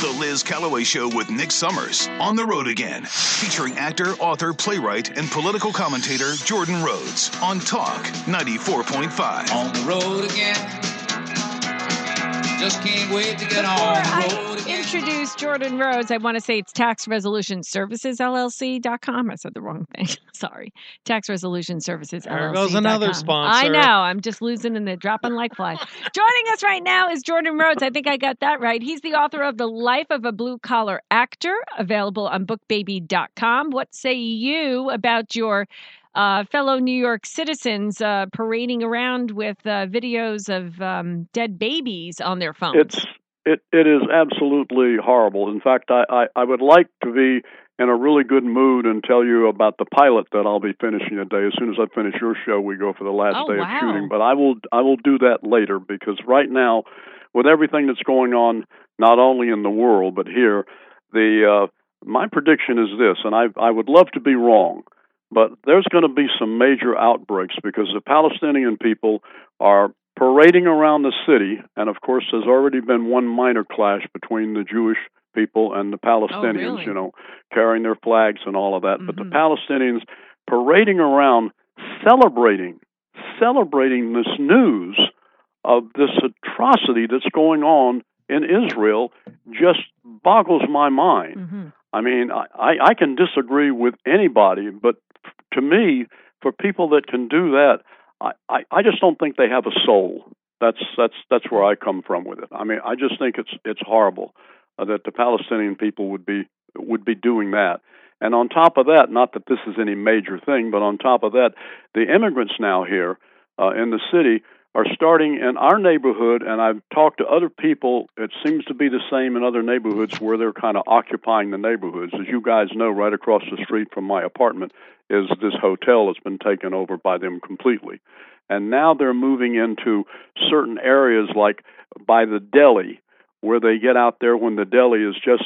The Liz Callaway Show with Nick Summers on the road again, featuring actor, author, playwright, and political commentator Jordan Rhodes on Talk 94.5. On the road again. Just can't wait to get Before on the road again. Introduce Jordan Rhodes, I want to say it's Tax Resolution Services LLC.com. I said the wrong thing. Sorry. Tax Resolution Services There goes another sponsor. I know. I'm just losing and they're dropping like flies. Joining us right now is Jordan Rhodes. I think I got that right. He's the author of The Life of a Blue Collar Actor, available on bookbaby.com. What say you about your uh, fellow New York citizens uh, parading around with uh, videos of um, dead babies on their phones? It's it it is absolutely horrible. In fact, I, I I would like to be in a really good mood and tell you about the pilot that I'll be finishing today. As soon as I finish your show, we go for the last Oh, day wow. of shooting. But I will I will do that later because right now, with everything that's going on, not only in the world but here, the uh, my prediction is this, and I I would love to be wrong, but there's going to be some major outbreaks because the Palestinian people are parading around the city, and of course, there's already been one minor clash between the Jewish people and the Palestinians. really? You know, carrying their flags and all of that. But the Mhm. Palestinians parading around, celebrating, celebrating this news of this atrocity that's going on in Israel, just boggles my mind. hmm I mean, I I can disagree with anybody, but to me, for people that can do that, I, I, I just don't think they have a soul. That's that's that's where I come from with it. I mean, I just think it's it's horrible uh, that the Palestinian people would be would be doing that. And on top of that, not that this is any major thing, but on top of that, the immigrants now here uh, in the city are starting in our neighborhood, and I've talked to other people. It seems to be the same in other neighborhoods where they're kind of occupying the neighborhoods. As you guys know, right across the street from my apartment is this hotel that's been taken over by them completely. And now they're moving into certain areas like by the deli where they get out there when the deli is just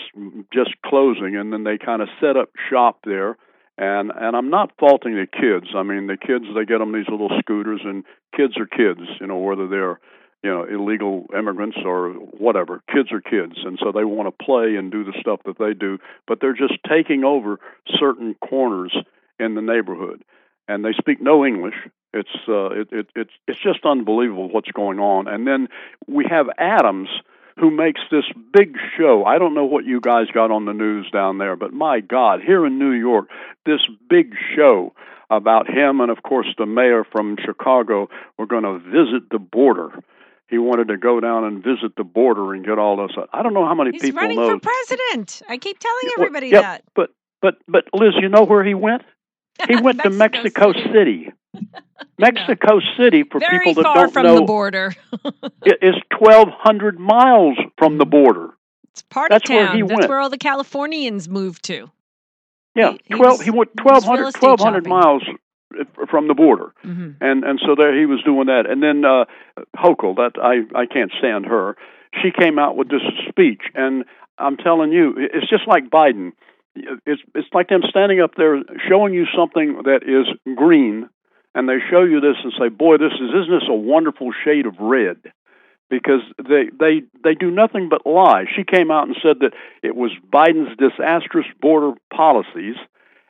just closing and then they kind of set up shop there and and I'm not faulting the kids. I mean, the kids they get them these little scooters, and kids are kids. You know, whether they're you know illegal immigrants or whatever, kids are kids, and so they want to play and do the stuff that they do. But they're just taking over certain corners in the neighborhood, and they speak no English. It's uh, it, it it's it's just unbelievable what's going on. And then we have Adams who makes this big show. I don't know what you guys got on the news down there, but my God, here in New York, this big show about him and, of course, the mayor from Chicago were going to visit the border. He wanted to go down and visit the border and get all this. I don't know how many He's people running know. for president. I keep telling everybody yep, that. But but but Liz, you know where he went? He went to Mexico City. Mexico City, for Very people that far don't from know, the border. it is twelve hundred miles from the border. It's part That's of where town. he That's went. where all the Californians moved to. Yeah, He- he twelve. was- he went 1,200 1,200 miles uh, from the border, hmm and and so there he was doing that. And then uh, Hochul, that I I can't stand her. She came out with this speech, and I'm telling you, it's just like Biden. It's it's like them standing up there showing you something that is green, and they show you this and say, "Boy, this is isn't this a wonderful shade of red?" Because they they they do nothing but lie. She came out and said that it was Biden's disastrous border policies,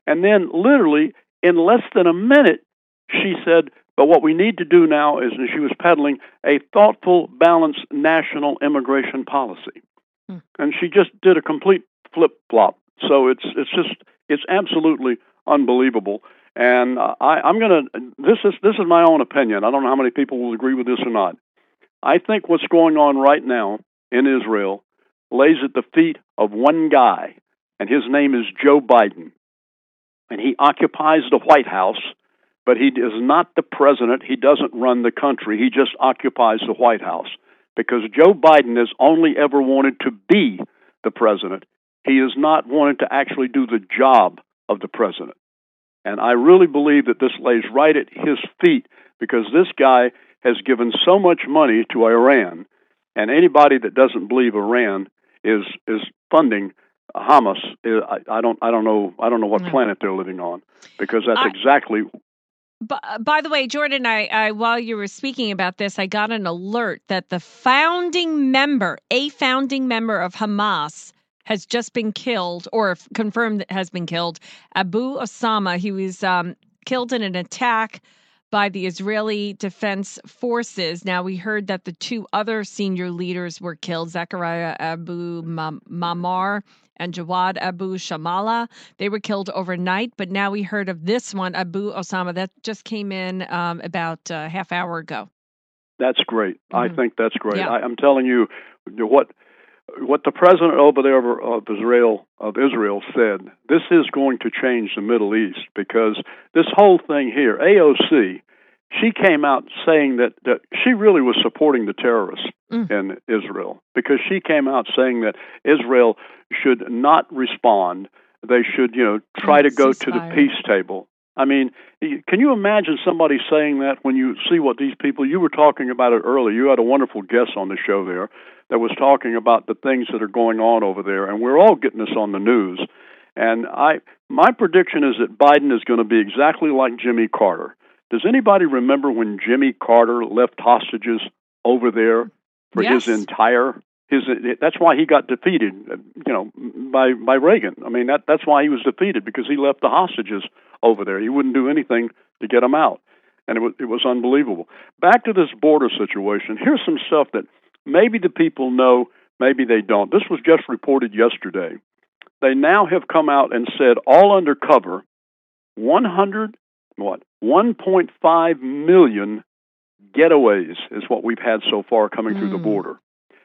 and then literally in less than a minute, she said, "But what we need to do now is," and she was peddling a thoughtful, balanced national immigration policy, Hmm. and she just did a complete flip flop. So it's it's just it's absolutely unbelievable. And I, I'm gonna this is this is my own opinion. I don't know how many people will agree with this or not. I think what's going on right now in Israel lays at the feet of one guy, and his name is Joe Biden. And he occupies the White House, but he is not the president. He doesn't run the country. He just occupies the White House because Joe Biden has only ever wanted to be the president. He has not wanted to actually do the job of the president. And I really believe that this lays right at his feet because this guy has given so much money to Iran, and anybody that doesn't believe Iran is is funding Hamas. I, I don't I don't know I don't know what No. planet they're living on because that's I- exactly uh, by the way, Jordan, I, I while you were speaking about this, I got an alert that the founding member, a founding member of Hamas, has just been killed or confirmed that has been killed. Abu Osama. He was um, killed in an attack by the Israeli Defense Forces. Now, we heard that the two other senior leaders were killed Zachariah Abu Ma- Mamar and Jawad Abu Shamala. They were killed overnight, but now we heard of this one, Abu Osama, that just came in um, about a half hour ago. That's great. I Mhm. think that's great. Yeah. I, I'm telling you, what what the president over there of Israel of Israel said. This is going to change the Middle East because this whole thing here, AOC, she came out saying that that she really was supporting the terrorists Mm. in Israel because she came out saying that Israel should not respond. They should, you know, try to go to the peace table. I mean, can you imagine somebody saying that when you see what these people? You were talking about it earlier. You had a wonderful guest on the show there that was talking about the things that are going on over there, and we're all getting this on the news. And I, my prediction is that Biden is going to be exactly like Jimmy Carter. Does anybody remember when Jimmy Carter left hostages over there for Yes. his entire his? That's why he got defeated, you know, by by Reagan. I mean, that that's why he was defeated because he left the hostages over there. He wouldn't do anything to get them out, and it was it was unbelievable. Back to this border situation. Here's some stuff that maybe the people know, maybe they don't. This was just reported yesterday. They now have come out and said all undercover, 100 what 1.5 million getaways is what we've had so far coming through the Mm. border.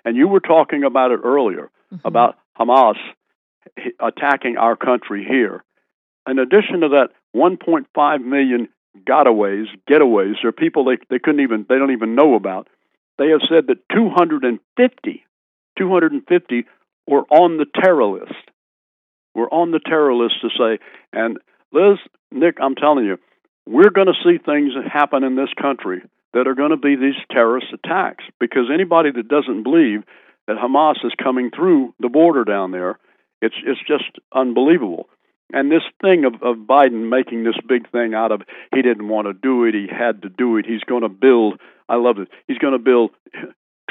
And you were talking about it earlier Mhm. about Hamas attacking our country here. In addition to that 1.5 million gotaways, getaways, there are people they, they couldn't even they don't even know about. They have said that 250, 250 were on the terror list. We're on the terror list to say, and Liz, Nick, I'm telling you, we're going to see things happen in this country that are going to be these terrorist attacks because anybody that doesn't believe that Hamas is coming through the border down there, it's it's just unbelievable. And this thing of, of Biden making this big thing out of he didn't want to do it, he had to do it. He's going to build. I love it. He's going to build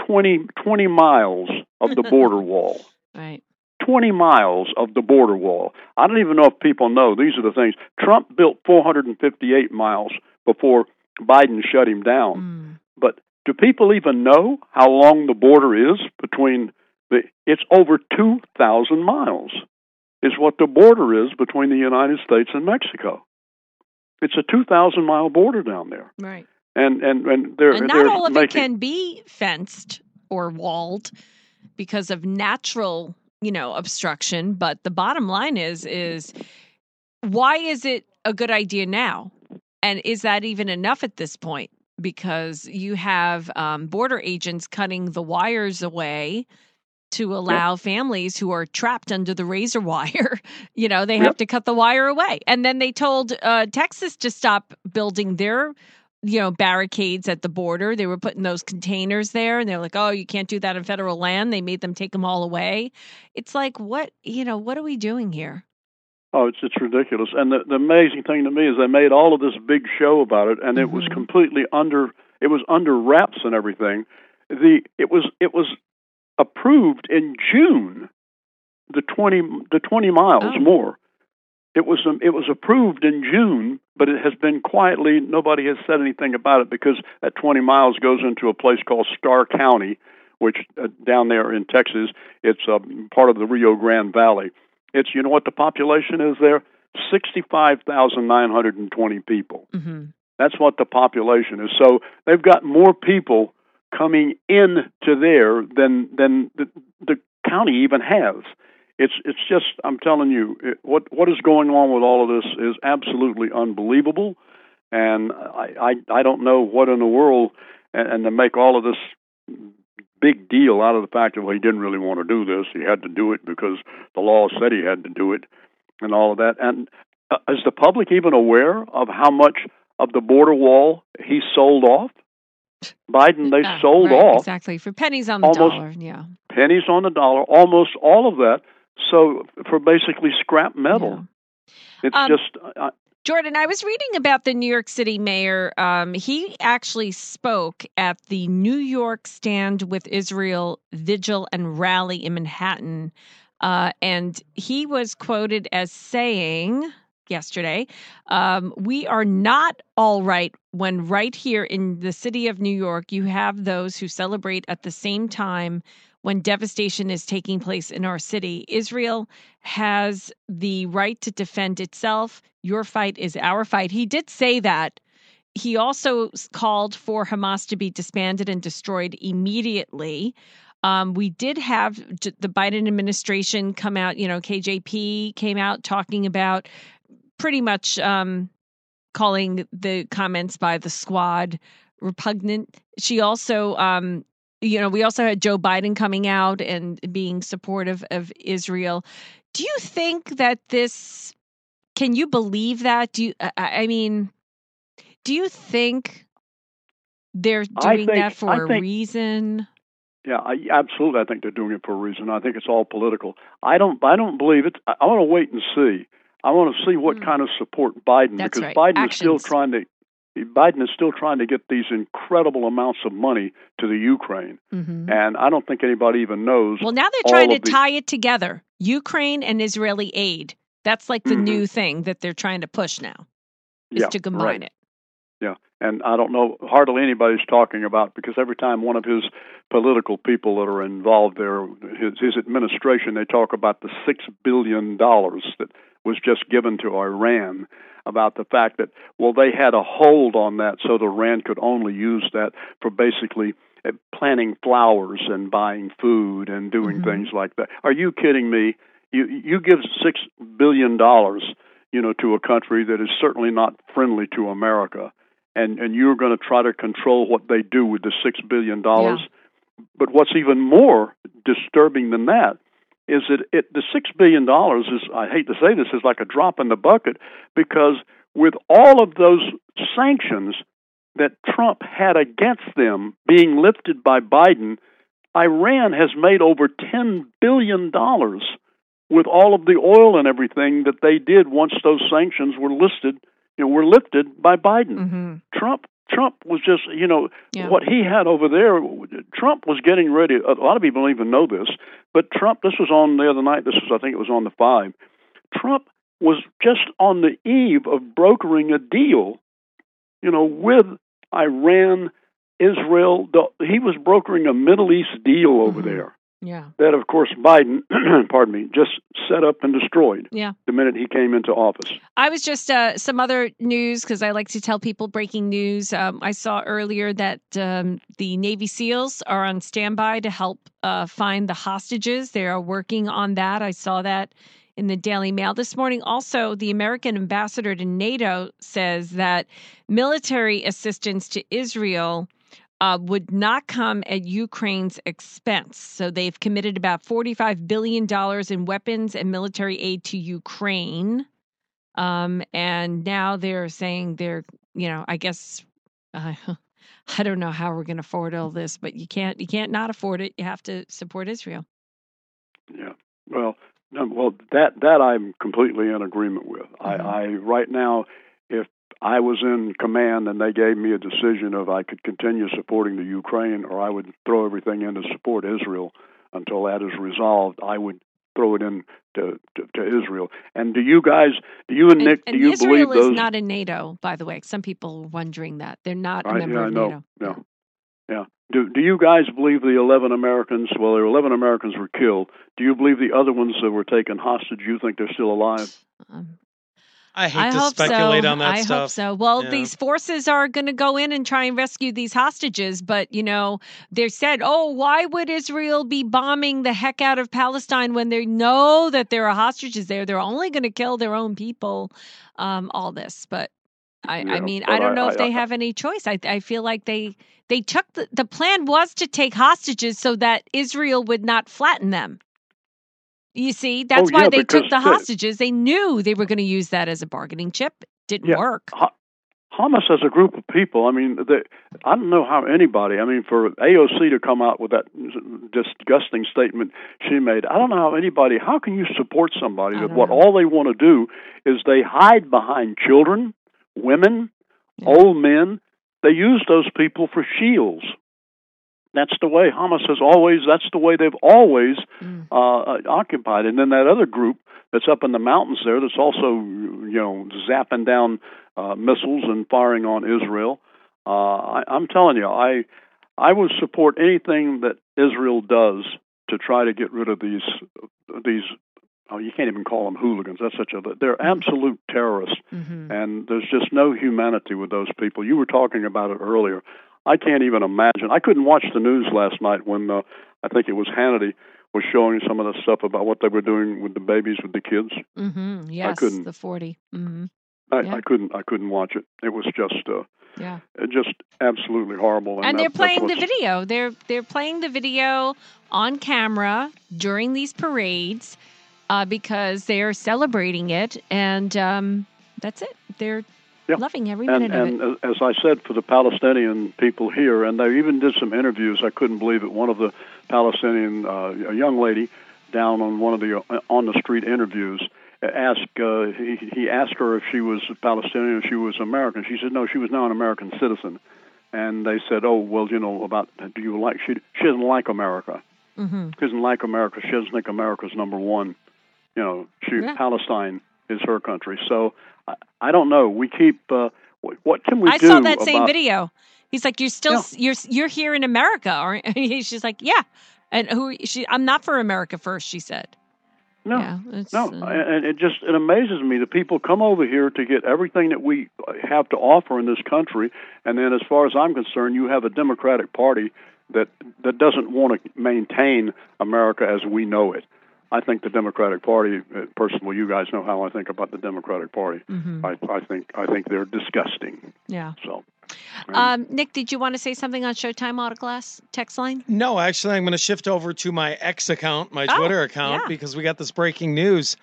20, 20 miles of the border wall. Right. 20 miles of the border wall. I don't even know if people know. These are the things. Trump built 458 miles before Biden shut him down. Mm. But do people even know how long the border is between the it's over 2000 miles is what the border is between the United States and Mexico. It's a 2000 mile border down there. Right. And and and they're and not they're all of making, it can be fenced or walled because of natural you know obstruction but the bottom line is is why is it a good idea now and is that even enough at this point because you have um, border agents cutting the wires away to allow families who are trapped under the razor wire you know they have Yep. to cut the wire away and then they told uh, texas to stop building their you know barricades at the border they were putting those containers there and they're like oh you can't do that in federal land they made them take them all away it's like what you know what are we doing here Oh, it's it's ridiculous. And the the amazing thing to me is they made all of this big show about it, and it was Mhm. completely under it was under wraps and everything. The it was it was approved in June. The twenty the twenty miles Oh. more. It was um, it was approved in June, but it has been quietly. Nobody has said anything about it because that twenty miles goes into a place called Starr County, which uh, down there in Texas, it's uh, part of the Rio Grande Valley. It's you know what the population is there? Sixty-five thousand nine hundred and twenty people. mm-hmm. That's what the population is. So they've got more people coming in to there than than the, the county even has. It's it's just I'm telling you what what is going on with all of this is absolutely unbelievable, and I I, I don't know what in the world and, and to make all of this big deal out of the fact that well, he didn't really want to do this. He had to do it because the law said he had to do it, and all of that. And uh, is the public even aware of how much of the border wall he sold off? Biden, they Yeah, sold right, off exactly for pennies on the almost- dollar yeah pennies on the dollar, almost all of that. So for basically scrap metal, it's Um, just. Uh, Jordan, I was reading about the New York City mayor. Um, he actually spoke at the New York Stand with Israel Vigil and Rally in Manhattan. Uh, and he was quoted as saying yesterday, um, We are not all right when right here in the city of New York, you have those who celebrate at the same time when devastation is taking place in our city. Israel has the right to defend itself. Your fight is our fight. He did say that. He also called for Hamas to be disbanded and destroyed immediately. Um, we did have the Biden administration come out, you know, KJP came out talking about pretty much um, calling the comments by the squad repugnant. She also um, you know, we also had Joe Biden coming out and being supportive of Israel. Do you think that this can you believe that? Do you I mean, do you think they're doing think, that for think, a reason? Yeah, I, absolutely. I think they're doing it for a reason. I think it's all political. I don't. I don't believe it. I, I want to wait and see. I want to see what mm. kind of support Biden That's because right. Biden Actions. is still trying to Biden is still trying to get these incredible amounts of money to the Ukraine, mm-hmm. and I don't think anybody even knows. Well, now they're trying to the... tie it together: Ukraine and Israeli aid. That's like the mm-hmm. new thing that they're trying to push now. Is yeah, to combine right. it. Yeah, and I don't know hardly anybody's talking about because every time one of his political people that are involved there, his, his administration, they talk about the six billion dollars that was just given to Iran about the fact that well they had a hold on that so the Iran could only use that for basically uh, planting flowers and buying food and doing mm-hmm. things like that. Are you kidding me? You you give 6 billion dollars, you know, to a country that is certainly not friendly to America and and you're going to try to control what they do with the 6 billion dollars. Yeah. But what's even more disturbing than that is that it the six billion dollars is I hate to say this is like a drop in the bucket because with all of those sanctions that Trump had against them being lifted by Biden, Iran has made over ten billion dollars with all of the oil and everything that they did once those sanctions were listed, you know, were lifted by Biden. Mm-hmm. Trump Trump was just, you know, yeah. what he had over there. Trump was getting ready. A lot of people don't even know this, but Trump. This was on the other night. This was, I think, it was on the five. Trump was just on the eve of brokering a deal, you know, with Iran, Israel. He was brokering a Middle East deal over mm-hmm. there. Yeah. That, of course, Biden, pardon me, just set up and destroyed. Yeah. The minute he came into office. I was just uh, some other news because I like to tell people breaking news. Um, I saw earlier that um, the Navy SEALs are on standby to help uh, find the hostages. They are working on that. I saw that in the Daily Mail this morning. Also, the American ambassador to NATO says that military assistance to Israel uh, would not come at Ukraine's expense. So they've committed about $45 billion in weapons and military aid to Ukraine. Um, and now they're saying they're, you know, I guess, uh, I don't know how we're going to afford all this, but you can't, you can't not afford it. You have to support Israel. Yeah. Well, no, well, that that I'm completely in agreement with. Mm-hmm. I, I right now, if I was in command and they gave me a decision of I could continue supporting the Ukraine or I would throw everything in to support Israel until that is resolved, I would throw it in to, to, to Israel. And do you guys, do you and, And, Nick, and do you Israel believe those? Israel is not in NATO, by the way. Some people are wondering that they're not a I, member yeah, of know. NATO. Yeah. Yeah. Do do you guys believe the 11 Americans, well, there were 11 Americans were killed. Do you believe the other ones that were taken hostage, you think they're still alive? Um, I hate I to hope speculate so. on that I stuff. hope so. Well, Yeah. these forces are going to go in and try and rescue these hostages, but you know, they said, "Oh, why would Israel be bombing the heck out of Palestine when they know that there are hostages there? They're only going to kill their own people." Um, all this, but I, I mean, I don't I- know if I- they I- have any choice. I, I feel like they they took the, the plan was to take hostages so that Israel would not flatten them. You see, oh, that's Oh, why yeah, they took the hostages. They knew they were going to use that as a bargaining chip. Didn't Yeah. work. Ho- Hamas as a group of people, I mean, they, I don't know how anybody, I mean, for AOC to come out with that disgusting statement she made, I don't know how anybody, how can you support somebody that what know. all they want to do is they hide behind children, women, Yeah. old men. They use those people for shields. That's the way Hamas has always, that's the way they've always Mm. uh, occupied. And then that other group that's up in the mountains there that's also, you know, zapping down uh, missiles and firing on Israel. Uh, I, I'm telling you, I I would support anything that Israel does to try to get rid of these these. Oh, you can't even call them hooligans. That's such a. They're absolute terrorists, hmm and there's just no humanity with those people. You were talking about it earlier. I can't even imagine. I couldn't watch the news last night when uh, I think it was Hannity was showing some of the stuff about what they were doing with the babies with the kids. hmm Yes, couldn't. the 40. hmm I, Yeah. I couldn't. I couldn't watch it. It was just, uh, Yeah. just absolutely horrible. And, And that- they're playing the video. They're they're playing the video on camera during these parades uh, because they're celebrating it, and um, that's it. They're Yeah. loving every And, minute of it. and uh, as I said, for the Palestinian people here, and they even did some interviews. I couldn't believe it. One of the Palestinian, uh, a young lady, down on one of the uh, on the street interviews, asked uh, he, he asked her if she was Palestinian or she was American. She said no, she was now an American citizen. And they said, oh well, you know about do you like she she doesn't like America. hmm She doesn't like America. She doesn't think America's number one. You know, she Yeah. Palestine is her country. So I, I don't know. We keep. Uh, what, can we I do? saw that same video. He's like, "You're still Yeah. you're you're here in America, aren't?" you?" She's like, "Yeah." And who she? I'm not for America first. She said. No, yeah, no, uh, and it just it amazes me that people come over here to get everything that we have to offer in this country, and then, as far as I'm concerned, you have a Democratic Party that that doesn't want to maintain America as we know it. I think the Democratic Party, uh, personally, you guys know how I think about the Democratic Party. mhm. I, I think I think they're disgusting. yeah. So, Um, Nick, did you want to say something on Showtime Autoglass text line? No, actually, I'm going to shift over to my X account, my Oh, Twitter account, yeah. because we got this breaking news.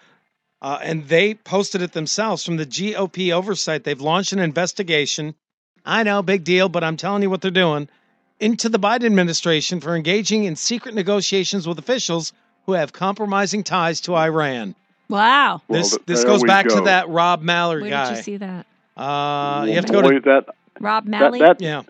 Uh, and they posted it themselves from the GOP oversight. They've launched an investigation. I know, big deal, but I'm telling you what they're doing into the Biden administration for engaging in secret negotiations with officials who have compromising ties to Iran. Wow. Well, this th- this goes we back to that Rob Malley Where guy. did you see that? uh, you have to go to that Rob that that, yeah.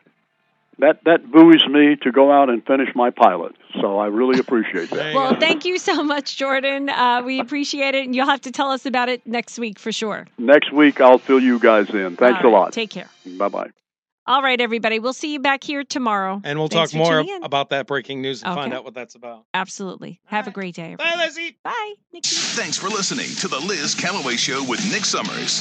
that that buoys me to go out and finish my pilot. So I really appreciate that. Well, go. thank you so much, Jordan. Uh, we appreciate it, and you'll have to tell us about it next week for sure. Next week I'll fill you guys in. Thanks All a lot. Take care. Bye bye. All right, everybody. We'll see you back here tomorrow. And we'll Thanks talk more about that breaking news and find out what that's about. Absolutely. Have a great day. Bye, Everybody. Lizzie. Bye, Nikki. Thanks for listening to the Liz Calloway Show with Nick Summers.